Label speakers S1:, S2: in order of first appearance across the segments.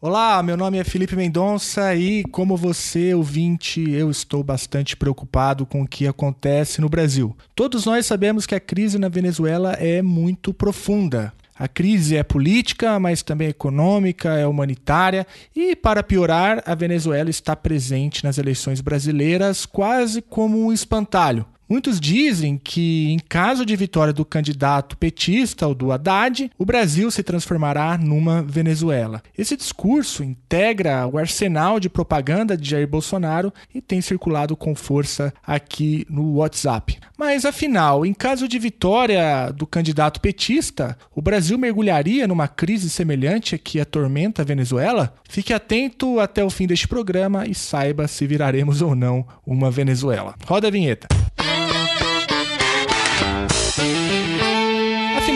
S1: Olá, meu nome é Felipe Mendonça e, como você, ouvinte, eu estou bastante preocupado com o que acontece no Brasil. Todos nós sabemos que a crise na Venezuela é muito profunda. A crise é política, mas também econômica, é humanitária e, para piorar, a Venezuela está presente nas eleições brasileiras quase como um espantalho. Muitos dizem que, em caso de vitória do candidato petista, ou do Haddad, o Brasil se transformará numa Venezuela. Esse discurso integra o arsenal de propaganda de Jair Bolsonaro e tem circulado com força aqui no WhatsApp. Mas, afinal, em caso de vitória do candidato petista, o Brasil mergulharia numa crise semelhante a que atormenta a Venezuela? Fique atento até o fim deste programa e saiba se viraremos ou não uma Venezuela. Roda a vinheta.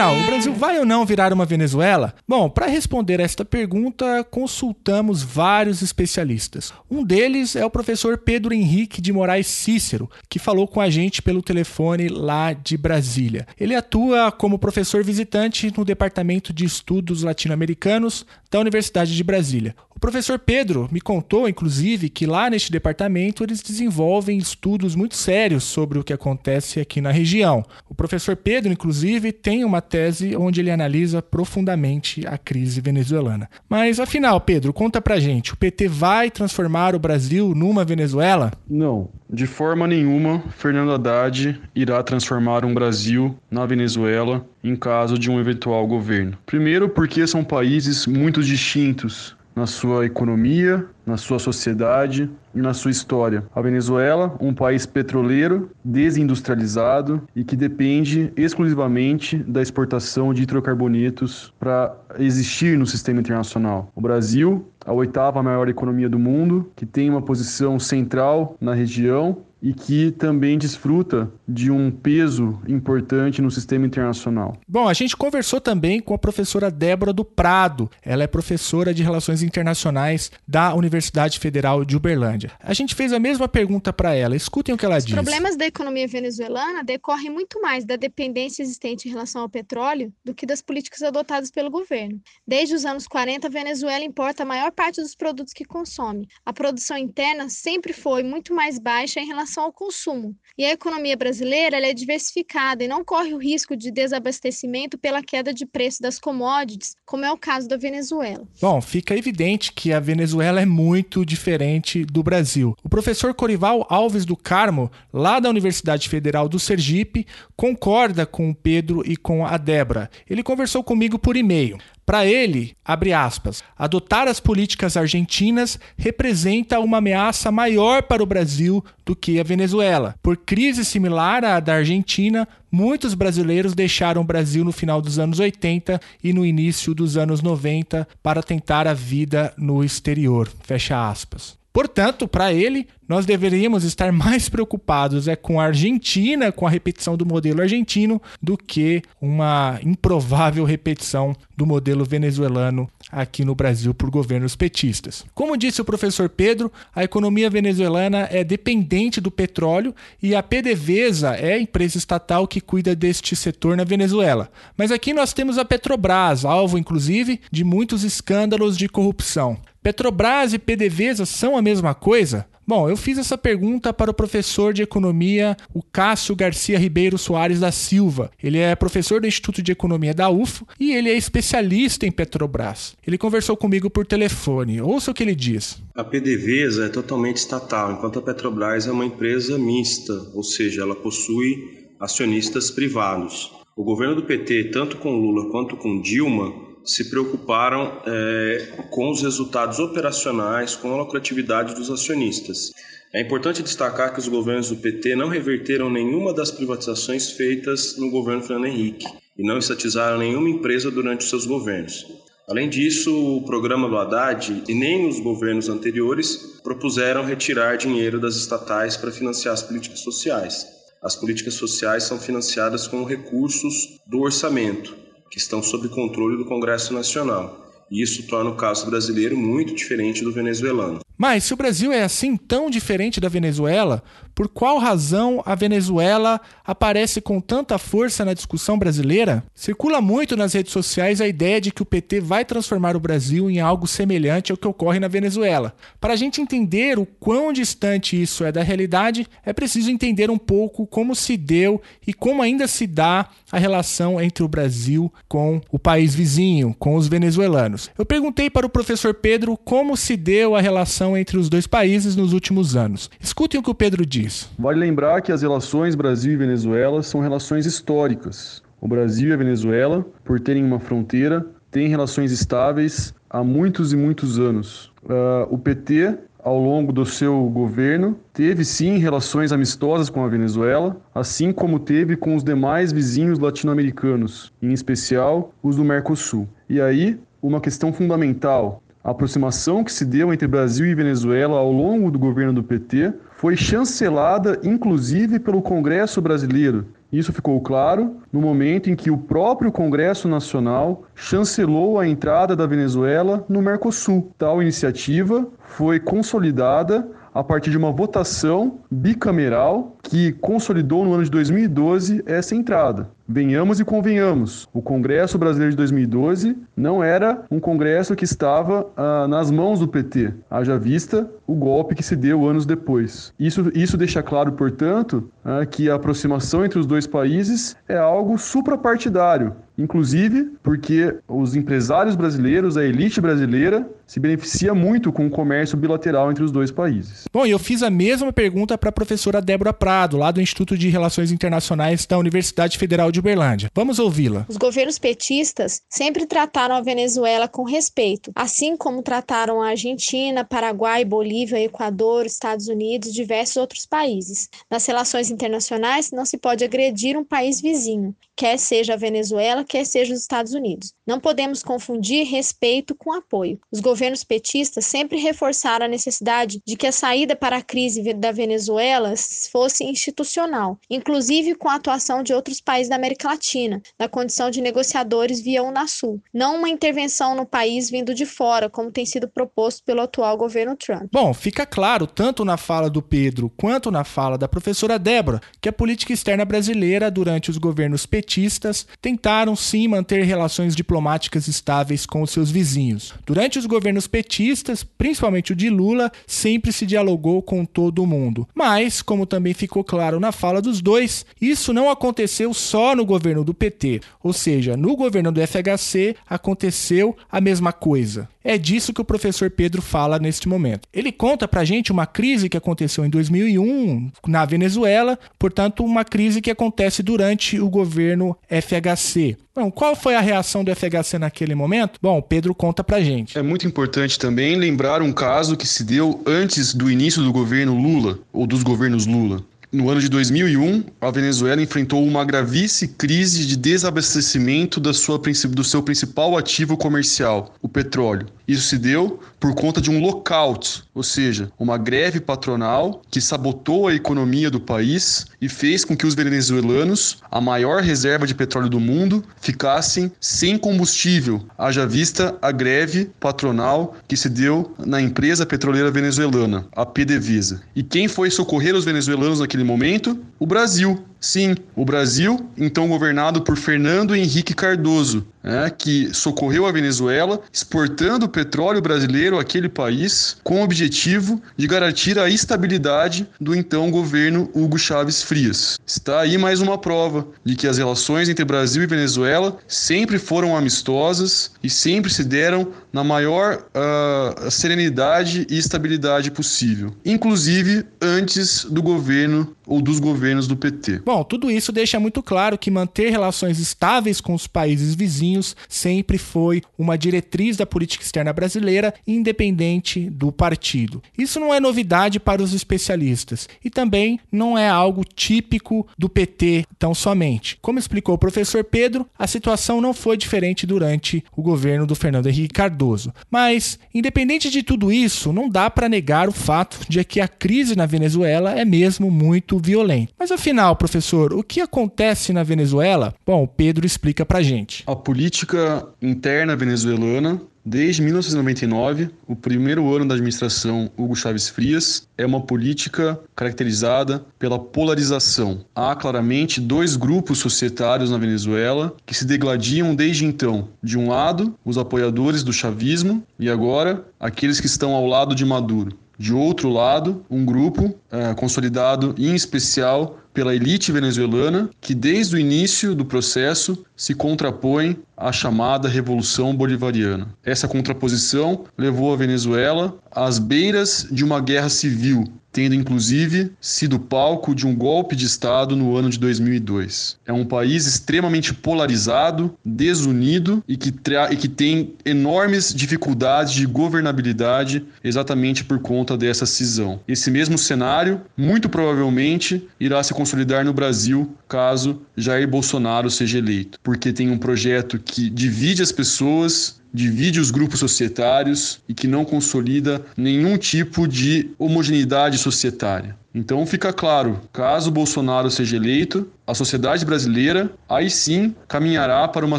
S1: Afinal, o Brasil vai ou não virar uma Venezuela? Bom, para responder esta pergunta, consultamos vários especialistas. Um deles é o professor Pedro Henrique de Moraes Cícero, que falou com a gente pelo telefone lá de Brasília. Ele atua como professor visitante no Departamento de Estudos Latino-Americanos da Universidade de Brasília. O professor Pedro me contou, inclusive, que lá neste departamento eles desenvolvem estudos muito sérios sobre o que acontece aqui na região. O professor Pedro, inclusive, tem uma tese onde ele analisa profundamente a crise venezuelana. Mas afinal, Pedro, conta pra gente: o PT vai transformar o Brasil numa Venezuela?
S2: Não, de forma nenhuma, Fernando Haddad irá transformar um Brasil na Venezuela em caso de um eventual governo. Primeiro, porque são países muito distintos na sua economia, na sua sociedade e na sua história. A Venezuela, um país petroleiro, desindustrializado e que depende exclusivamente da exportação de hidrocarbonetos para existir no sistema internacional. O Brasil, a oitava maior economia do mundo, que tem uma posição central na região e que também desfruta de um peso importante no sistema internacional.
S1: Bom, a gente conversou também com a professora Débora do Prado. Ela é professora de Relações Internacionais da Universidade Federal de Uberlândia. A gente fez a mesma pergunta para ela. Escutem o que ela
S3: Os
S1: diz.
S3: Os problemas da economia venezuelana decorrem muito mais da dependência existente em relação ao petróleo do que das políticas adotadas pelo governo. Desde os anos 40, a Venezuela importa a maior parte dos produtos que consome. A produção interna sempre foi muito mais baixa em relação relação ao consumo. E a economia brasileira é diversificada e não corre o risco de desabastecimento pela queda de preço das commodities, como é o caso da Venezuela.
S1: Bom, fica evidente que a Venezuela é muito diferente do Brasil. O professor Corival Alves do Carmo, lá da Universidade Federal do Sergipe, concorda com o Pedro e com a Débora. Ele conversou comigo por e-mail. Para ele, abre aspas, adotar as políticas argentinas representa uma ameaça maior para o Brasil do que a Venezuela. Por crise similar à da Argentina, muitos brasileiros deixaram o Brasil no final dos anos 80 e no início dos anos 90 para tentar a vida no exterior. Fecha aspas. Portanto, para ele, nós deveríamos estar mais preocupados é com a Argentina, com a repetição do modelo argentino, do que uma improvável repetição do modelo venezuelano aqui no Brasil por governos petistas. Como disse o professor Pedro, a economia venezuelana é dependente do petróleo e a PDVSA é a empresa estatal que cuida deste setor na Venezuela. Mas aqui nós temos a Petrobras, alvo inclusive de muitos escândalos de corrupção. Petrobras e PDVSA são a mesma coisa? Bom, eu fiz essa pergunta para o professor de economia, o Cássio Garcia Ribeiro Soares da Silva. Ele é professor do Instituto de Economia da UFO e ele é especialista em Petrobras. Ele conversou comigo por telefone. Ouça o que ele diz.
S4: A PDVSA é totalmente estatal, enquanto a Petrobras é uma empresa mista, ou seja, ela possui acionistas privados. O governo do PT, tanto com Lula quanto com Dilma, se preocuparam é, com os resultados operacionais, com a lucratividade dos acionistas. É importante destacar que os governos do PT não reverteram nenhuma das privatizações feitas no governo Fernando Henrique e não estatizaram nenhuma empresa durante os seus governos. Além disso, o programa do Haddad e nem os governos anteriores propuseram retirar dinheiro das estatais para financiar as políticas sociais. As políticas sociais são financiadas com recursos do orçamento, que estão sob controle do Congresso Nacional. E isso torna o caso brasileiro muito diferente do venezuelano.
S1: Mas se o Brasil é assim tão diferente da Venezuela, por qual razão a Venezuela aparece com tanta força na discussão brasileira? Circula muito nas redes sociais a ideia de que o PT vai transformar o Brasil em algo semelhante ao que ocorre na Venezuela. Para a gente entender o quão distante isso é da realidade, é preciso entender um pouco como se deu e como ainda se dá a relação entre o Brasil com o país vizinho, com os venezuelanos. Eu perguntei para o professor Pedro como se deu a relação entre os dois países nos últimos anos. Escutem o que o Pedro diz.
S2: Vale lembrar que as relações Brasil e Venezuela são relações históricas. O Brasil e a Venezuela, por terem uma fronteira, têm relações estáveis há muitos e muitos anos. Uh, o PT, ao longo do seu governo, teve sim relações amistosas com a Venezuela, assim como teve com os demais vizinhos latino-americanos, em especial os do Mercosul. E aí, uma questão fundamental: a aproximação que se deu entre Brasil e Venezuela ao longo do governo do PT foi chancelada inclusive pelo Congresso brasileiro. Isso ficou claro no momento em que o próprio Congresso Nacional chancelou a entrada da Venezuela no Mercosul. Tal iniciativa foi consolidada a partir de uma votação bicameral que consolidou no ano de 2012 essa entrada. Venhamos e convenhamos, o Congresso Brasileiro de 2012 não era um congresso que estava ah, nas mãos do PT, haja vista o golpe que se deu anos depois. Isso, isso deixa claro, portanto, ah, que a aproximação entre os dois países é algo suprapartidário, inclusive porque os empresários brasileiros, a elite brasileira, se beneficia muito com o comércio bilateral entre os dois países.
S1: Bom, e eu fiz a mesma pergunta para a professora Débora Prado, lá do Instituto de Relações Internacionais da Universidade Federal de Uberlândia. Vamos ouvi-la.
S3: Os governos petistas sempre trataram a Venezuela com respeito, assim como trataram a Argentina, Paraguai, Bolívia, Equador, Estados Unidos e diversos outros países. Nas relações internacionais, não se pode agredir um país vizinho, quer seja a Venezuela, quer seja os Estados Unidos. Não podemos confundir respeito com apoio. Os governos petistas sempre reforçaram a necessidade de que a saída para a crise da Venezuela fosse institucional, inclusive com a atuação de outros países da América Latina, na condição de negociadores via Unasul, não uma intervenção no país vindo de fora, como tem sido proposto pelo atual governo Trump.
S1: Bom, fica claro, tanto na fala do Pedro quanto na fala da professora Débora, que a política externa brasileira, durante os governos petistas, tentaram sim manter relações diplomáticas estáveis com os seus vizinhos. Durante os governos petistas, principalmente o de Lula, sempre se dialogou com todo mundo. Mas, como também ficou claro na fala dos dois, isso não aconteceu só no governo do PT, ou seja, no governo do FHC aconteceu a mesma coisa. É disso que o professor Pedro fala neste momento. Ele conta pra gente uma crise que aconteceu em 2001 na Venezuela, portanto, uma crise que acontece durante o governo FHC. Bom, qual foi a reação do FHC naquele momento? Bom, Pedro conta pra gente.
S2: É muito importante também lembrar um caso que se deu antes do início do governo Lula, ou dos governos Lula. No ano de 2001, a Venezuela enfrentou uma gravíssima crise de desabastecimento da sua, do seu principal ativo comercial, o petróleo. Isso se deu por conta de um lockout, ou seja, uma greve patronal que sabotou a economia do país e fez com que os venezuelanos, a maior reserva de petróleo do mundo, ficassem sem combustível, haja vista a greve patronal que se deu na empresa petroleira venezuelana, a PDVSA. E quem foi socorrer os venezuelanos naquele momento? O Brasil. Sim, o Brasil, então governado por Fernando Henrique Cardoso, né, que socorreu a Venezuela, exportando o petróleo brasileiro àquele país, com o objetivo de garantir a estabilidade do então governo Hugo Chávez Frias. Está aí mais uma prova de que as relações entre Brasil e Venezuela sempre foram amistosas e sempre se deram na maior uh, serenidade e estabilidade possível, inclusive antes do governo ou dos governos do PT.
S1: Bom, tudo isso deixa muito claro que manter relações estáveis com os países vizinhos sempre foi uma diretriz da política externa brasileira, independente do partido. Isso não é novidade para os especialistas e também não é algo típico do PT tão somente. Como explicou o professor Pedro, a situação não foi diferente durante o governo do Fernando Henrique Cardoso. Mas, independente de tudo isso, não dá para negar o fato de que a crise na Venezuela é mesmo muito violenta. Mas afinal, professor, o que acontece na Venezuela? Bom, Pedro explica pra gente.
S2: A política interna venezuelana Desde 1999, o primeiro ano da administração Hugo Chávez Frias, é uma política caracterizada pela polarização. Há claramente dois grupos societários na Venezuela que se degladiam desde então. De um lado, os apoiadores do chavismo e agora aqueles que estão ao lado de Maduro. De outro lado, um grupo é, consolidado em especial pela elite venezuelana, que desde o início do processo se contrapõe à chamada Revolução Bolivariana. Essa contraposição levou a Venezuela às beiras de uma guerra civil, tendo inclusive sido palco de um golpe de Estado no ano de 2002. É um país extremamente polarizado, desunido e que, e que tem enormes dificuldades de governabilidade exatamente por conta dessa cisão. Esse mesmo cenário, muito provavelmente, irá se consolidar no Brasil caso Jair Bolsonaro seja eleito, porque tem um projeto que divide as pessoas, divide os grupos societários e que não consolida nenhum tipo de homogeneidade societária. Então fica claro, caso Bolsonaro seja eleito, a sociedade brasileira aí sim caminhará para uma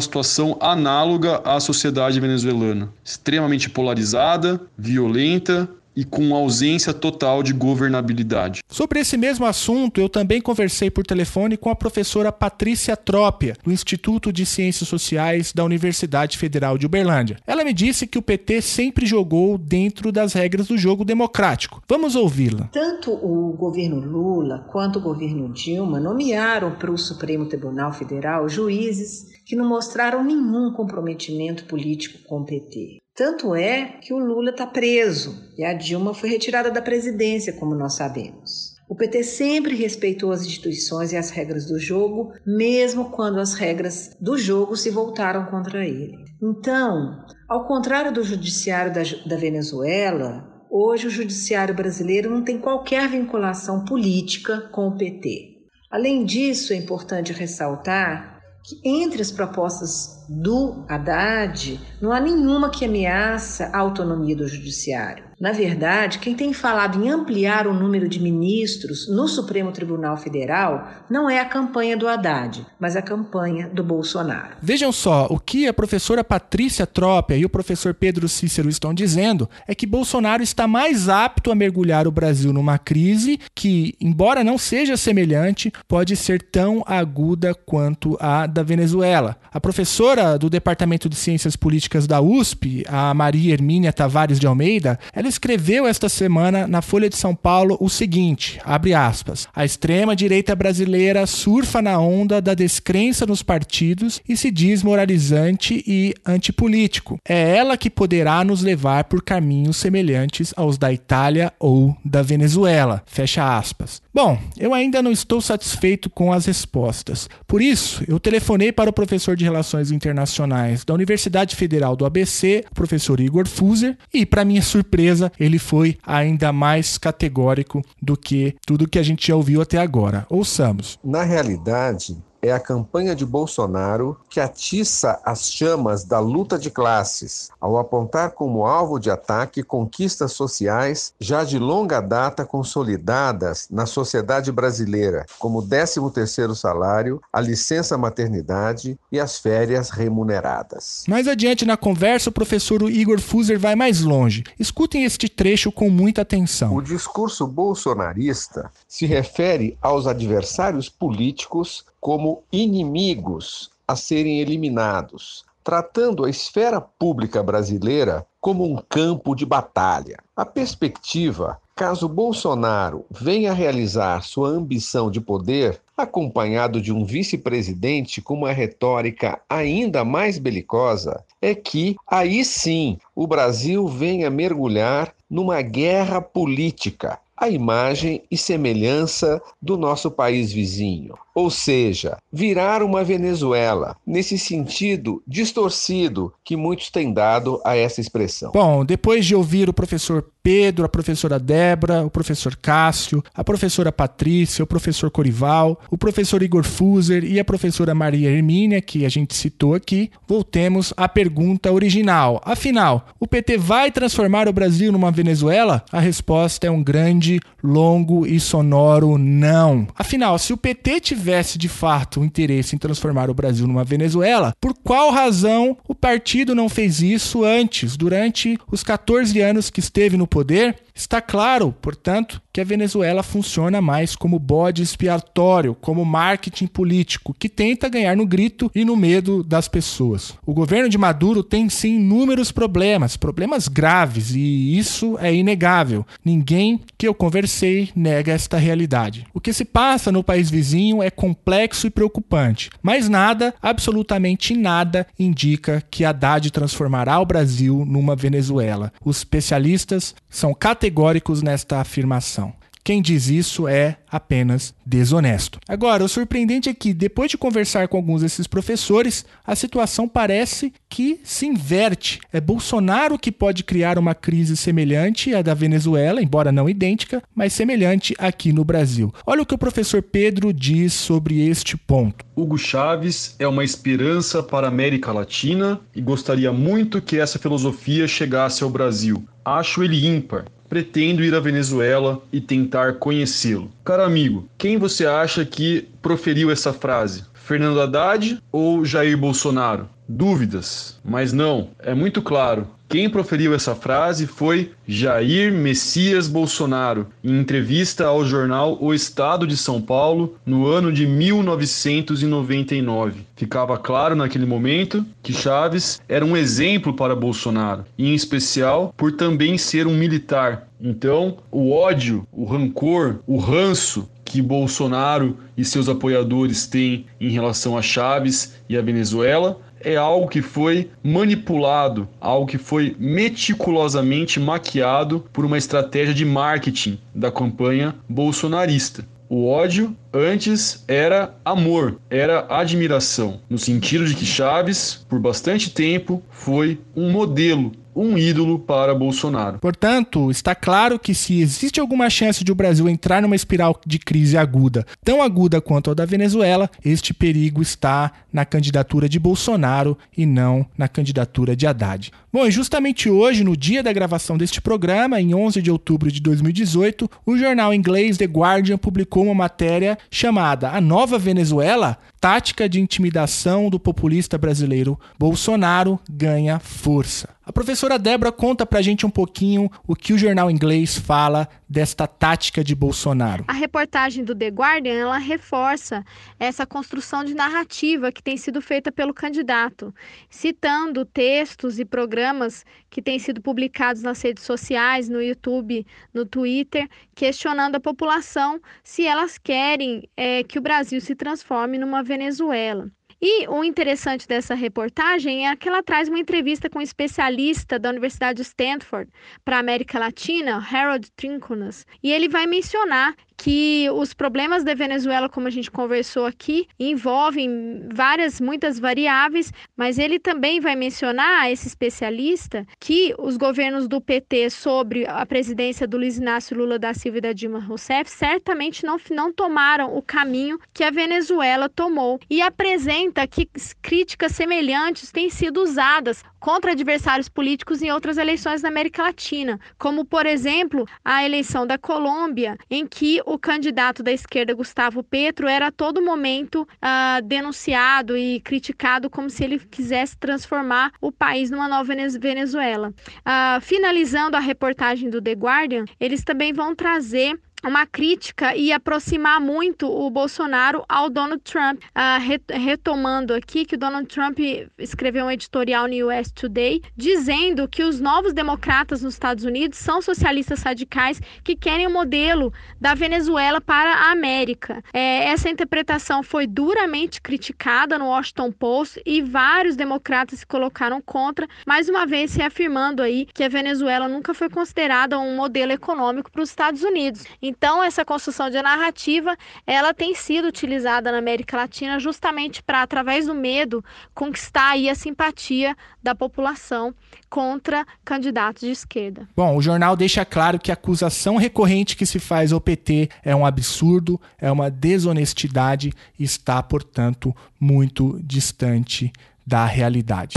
S2: situação análoga à sociedade venezuelana, extremamente polarizada, violenta, e com ausência total de governabilidade.
S1: Sobre esse mesmo assunto, eu também conversei por telefone com a professora Patrícia Trópia, do Instituto de Ciências Sociais da Universidade Federal de Uberlândia. Ela me disse que o PT sempre jogou dentro das regras do jogo democrático. Vamos ouvi-la.
S5: Tanto o governo Lula quanto o governo Dilma nomearam para o Supremo Tribunal Federal juízes que não mostraram nenhum comprometimento político com o PT. Tanto é que o Lula está preso e a Dilma foi retirada da presidência, como nós sabemos. O PT sempre respeitou as instituições e as regras do jogo, mesmo quando as regras do jogo se voltaram contra ele. Então, ao contrário do judiciário da, da Venezuela, hoje o judiciário brasileiro não tem qualquer vinculação política com o PT. Além disso, é importante ressaltar que entre as propostas do Haddad não há nenhuma que ameaça a autonomia do judiciário. Na verdade, quem tem falado em ampliar o número de ministros no Supremo Tribunal Federal não é a campanha do Haddad, mas a campanha do Bolsonaro.
S1: Vejam só, o que a professora Patrícia Trópia e o professor Pedro Cícero estão dizendo é que Bolsonaro está mais apto a mergulhar o Brasil numa crise que, embora não seja semelhante, pode ser tão aguda quanto a da Venezuela. A professora do Departamento de Ciências Políticas da USP, a Maria Hermínia Tavares de Almeida, ela escreveu esta semana na Folha de São Paulo o seguinte, abre aspas, a extrema-direita brasileira surfa na onda da descrença nos partidos e se diz moralizante e antipolítico. É ela que poderá nos levar por caminhos semelhantes aos da Itália ou da Venezuela. Fecha aspas. Bom, eu ainda não estou satisfeito com as respostas. Por isso, eu telefonei para o professor de Relações Internacionais da Universidade Federal do ABC, o professor Igor Fuser, e, para minha surpresa, ele foi ainda mais categórico do que tudo que a gente já ouviu até agora. Ouçamos.
S6: Na realidade, é a campanha de Bolsonaro que atiça as chamas da luta de classes, ao apontar como alvo de ataque conquistas sociais já de longa data consolidadas na sociedade brasileira, como o 13º salário, a licença maternidade e as férias remuneradas.
S1: Mais adiante na conversa, o professor Igor Fuser vai mais longe. Escutem este trecho com muita atenção.
S6: O discurso bolsonarista se refere aos adversários políticos como inimigos a serem eliminados, tratando a esfera pública brasileira como um campo de batalha. A perspectiva, caso Bolsonaro venha realizar sua ambição de poder, acompanhado de um vice-presidente com uma retórica ainda mais belicosa, é que aí sim o Brasil venha mergulhar numa guerra política a imagem e semelhança do nosso país vizinho, ou seja, virar uma Venezuela, nesse sentido distorcido que muitos têm dado a essa expressão.
S1: Bom, depois de ouvir o professor Pedro, a professora Débora, o professor Cássio, a professora Patrícia, o professor Corival, o professor Igor Fuser e a professora Maria Hermínia, que a gente citou aqui, voltemos à pergunta original. Afinal, o PT vai transformar o Brasil numa Venezuela? A resposta é um grande, longo e sonoro não. Afinal, se o PT tiver tivesse de fato o interesse em transformar o Brasil numa Venezuela, por qual razão o partido não fez isso antes, durante os 14 anos que esteve no poder? Está claro, portanto, que a Venezuela funciona mais como bode expiatório, como marketing político, que tenta ganhar no grito e no medo das pessoas. O governo de Maduro tem sim inúmeros problemas, problemas graves, e isso é inegável. Ninguém que eu conversei nega esta realidade. O que se passa no país vizinho é complexo e preocupante, mas nada, absolutamente nada, indica que Haddad transformará o Brasil numa Venezuela. Os especialistas são categóricos nesta afirmação. Quem diz isso é apenas desonesto. Agora, o surpreendente é que, depois de conversar com alguns desses professores, a situação parece que se inverte. É Bolsonaro que pode criar uma crise semelhante à da Venezuela, embora não idêntica, mas semelhante aqui no Brasil. Olha o que o professor Pedro diz sobre este ponto.
S2: Hugo Chaves é uma esperança para a América Latina e gostaria muito que essa filosofia chegasse ao Brasil. Acho ele ímpar pretendo ir à Venezuela e tentar conhecê-lo. Amigo, quem você acha que proferiu essa frase? Fernando Haddad ou Jair Bolsonaro? Dúvidas, mas não, é muito claro. Quem proferiu essa frase foi Jair Messias Bolsonaro, em entrevista ao jornal O Estado de São Paulo no ano de 1999. Ficava claro naquele momento que Chaves era um exemplo para Bolsonaro, em especial por também ser um militar. Então, o ódio, o rancor, o ranço que Bolsonaro e seus apoiadores têm em relação a Chaves e a Venezuela é algo que foi manipulado, algo que foi meticulosamente maquiado por uma estratégia de marketing da campanha bolsonarista. O ódio antes era amor, era admiração, no sentido de que Chaves, por bastante tempo, foi um modelo um ídolo para Bolsonaro.
S1: Portanto, está claro que se existe alguma chance de o Brasil entrar numa espiral de crise aguda, tão aguda quanto a da Venezuela, este perigo está na candidatura de Bolsonaro e não na candidatura de Haddad. Bom, e justamente hoje, no dia da gravação deste programa, em 11 de outubro de 2018, o jornal inglês The Guardian publicou uma matéria chamada A Nova Venezuela tática de intimidação do populista brasileiro Bolsonaro ganha força. A professora Débora conta pra gente um pouquinho o que o jornal inglês fala desta tática de Bolsonaro.
S3: A reportagem do The Guardian, ela reforça essa construção de narrativa que tem sido feita pelo candidato, citando textos e programas que têm sido publicados nas redes sociais, no YouTube, no Twitter, questionando a população se elas querem é, que o Brasil se transforme numa Venezuela. E o interessante dessa reportagem é que ela traz uma entrevista com um especialista da Universidade de Stanford para a América Latina, Harold Trinconas, e ele vai mencionar que os problemas da Venezuela, como a gente conversou aqui, envolvem várias, muitas variáveis, mas ele também vai mencionar, esse especialista, que os governos do PT sobre a presidência do Luiz Inácio Lula da Silva e da Dilma Rousseff certamente não, não tomaram o caminho que a Venezuela tomou. E apresenta que críticas semelhantes têm sido usadas contra adversários políticos em outras eleições na América Latina, como, por exemplo, a eleição da Colômbia, em que o candidato da esquerda, Gustavo Petro, era a todo momento uh, denunciado e criticado como se ele quisesse transformar o país numa nova Venezuela. Uh, finalizando a reportagem do The Guardian, eles também vão trazer uma crítica e aproximar muito o Bolsonaro ao Donald Trump. Uh, retomando aqui que o Donald Trump escreveu um editorial no US Today dizendo que os novos democratas nos Estados Unidos são socialistas radicais que querem o um modelo da Venezuela para a América. É, essa interpretação foi duramente criticada no Washington Post e vários democratas se colocaram contra, mais uma vez reafirmando aí que a Venezuela nunca foi considerada um modelo econômico para os Estados Unidos. Então, essa construção de narrativa, ela tem sido utilizada na América Latina justamente para, através do medo, conquistar aí a simpatia da população contra candidatos de esquerda.
S1: Bom, o jornal deixa claro que a acusação recorrente que se faz ao PT é um absurdo, é uma desonestidade e está, portanto, muito distante da realidade.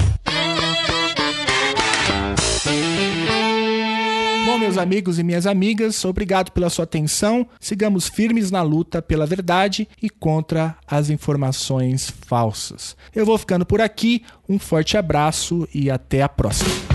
S1: Bom, meus amigos e minhas amigas, obrigado pela sua atenção. Sigamos firmes na luta pela verdade e contra as informações falsas. Eu vou ficando por aqui. Um forte abraço e até a próxima.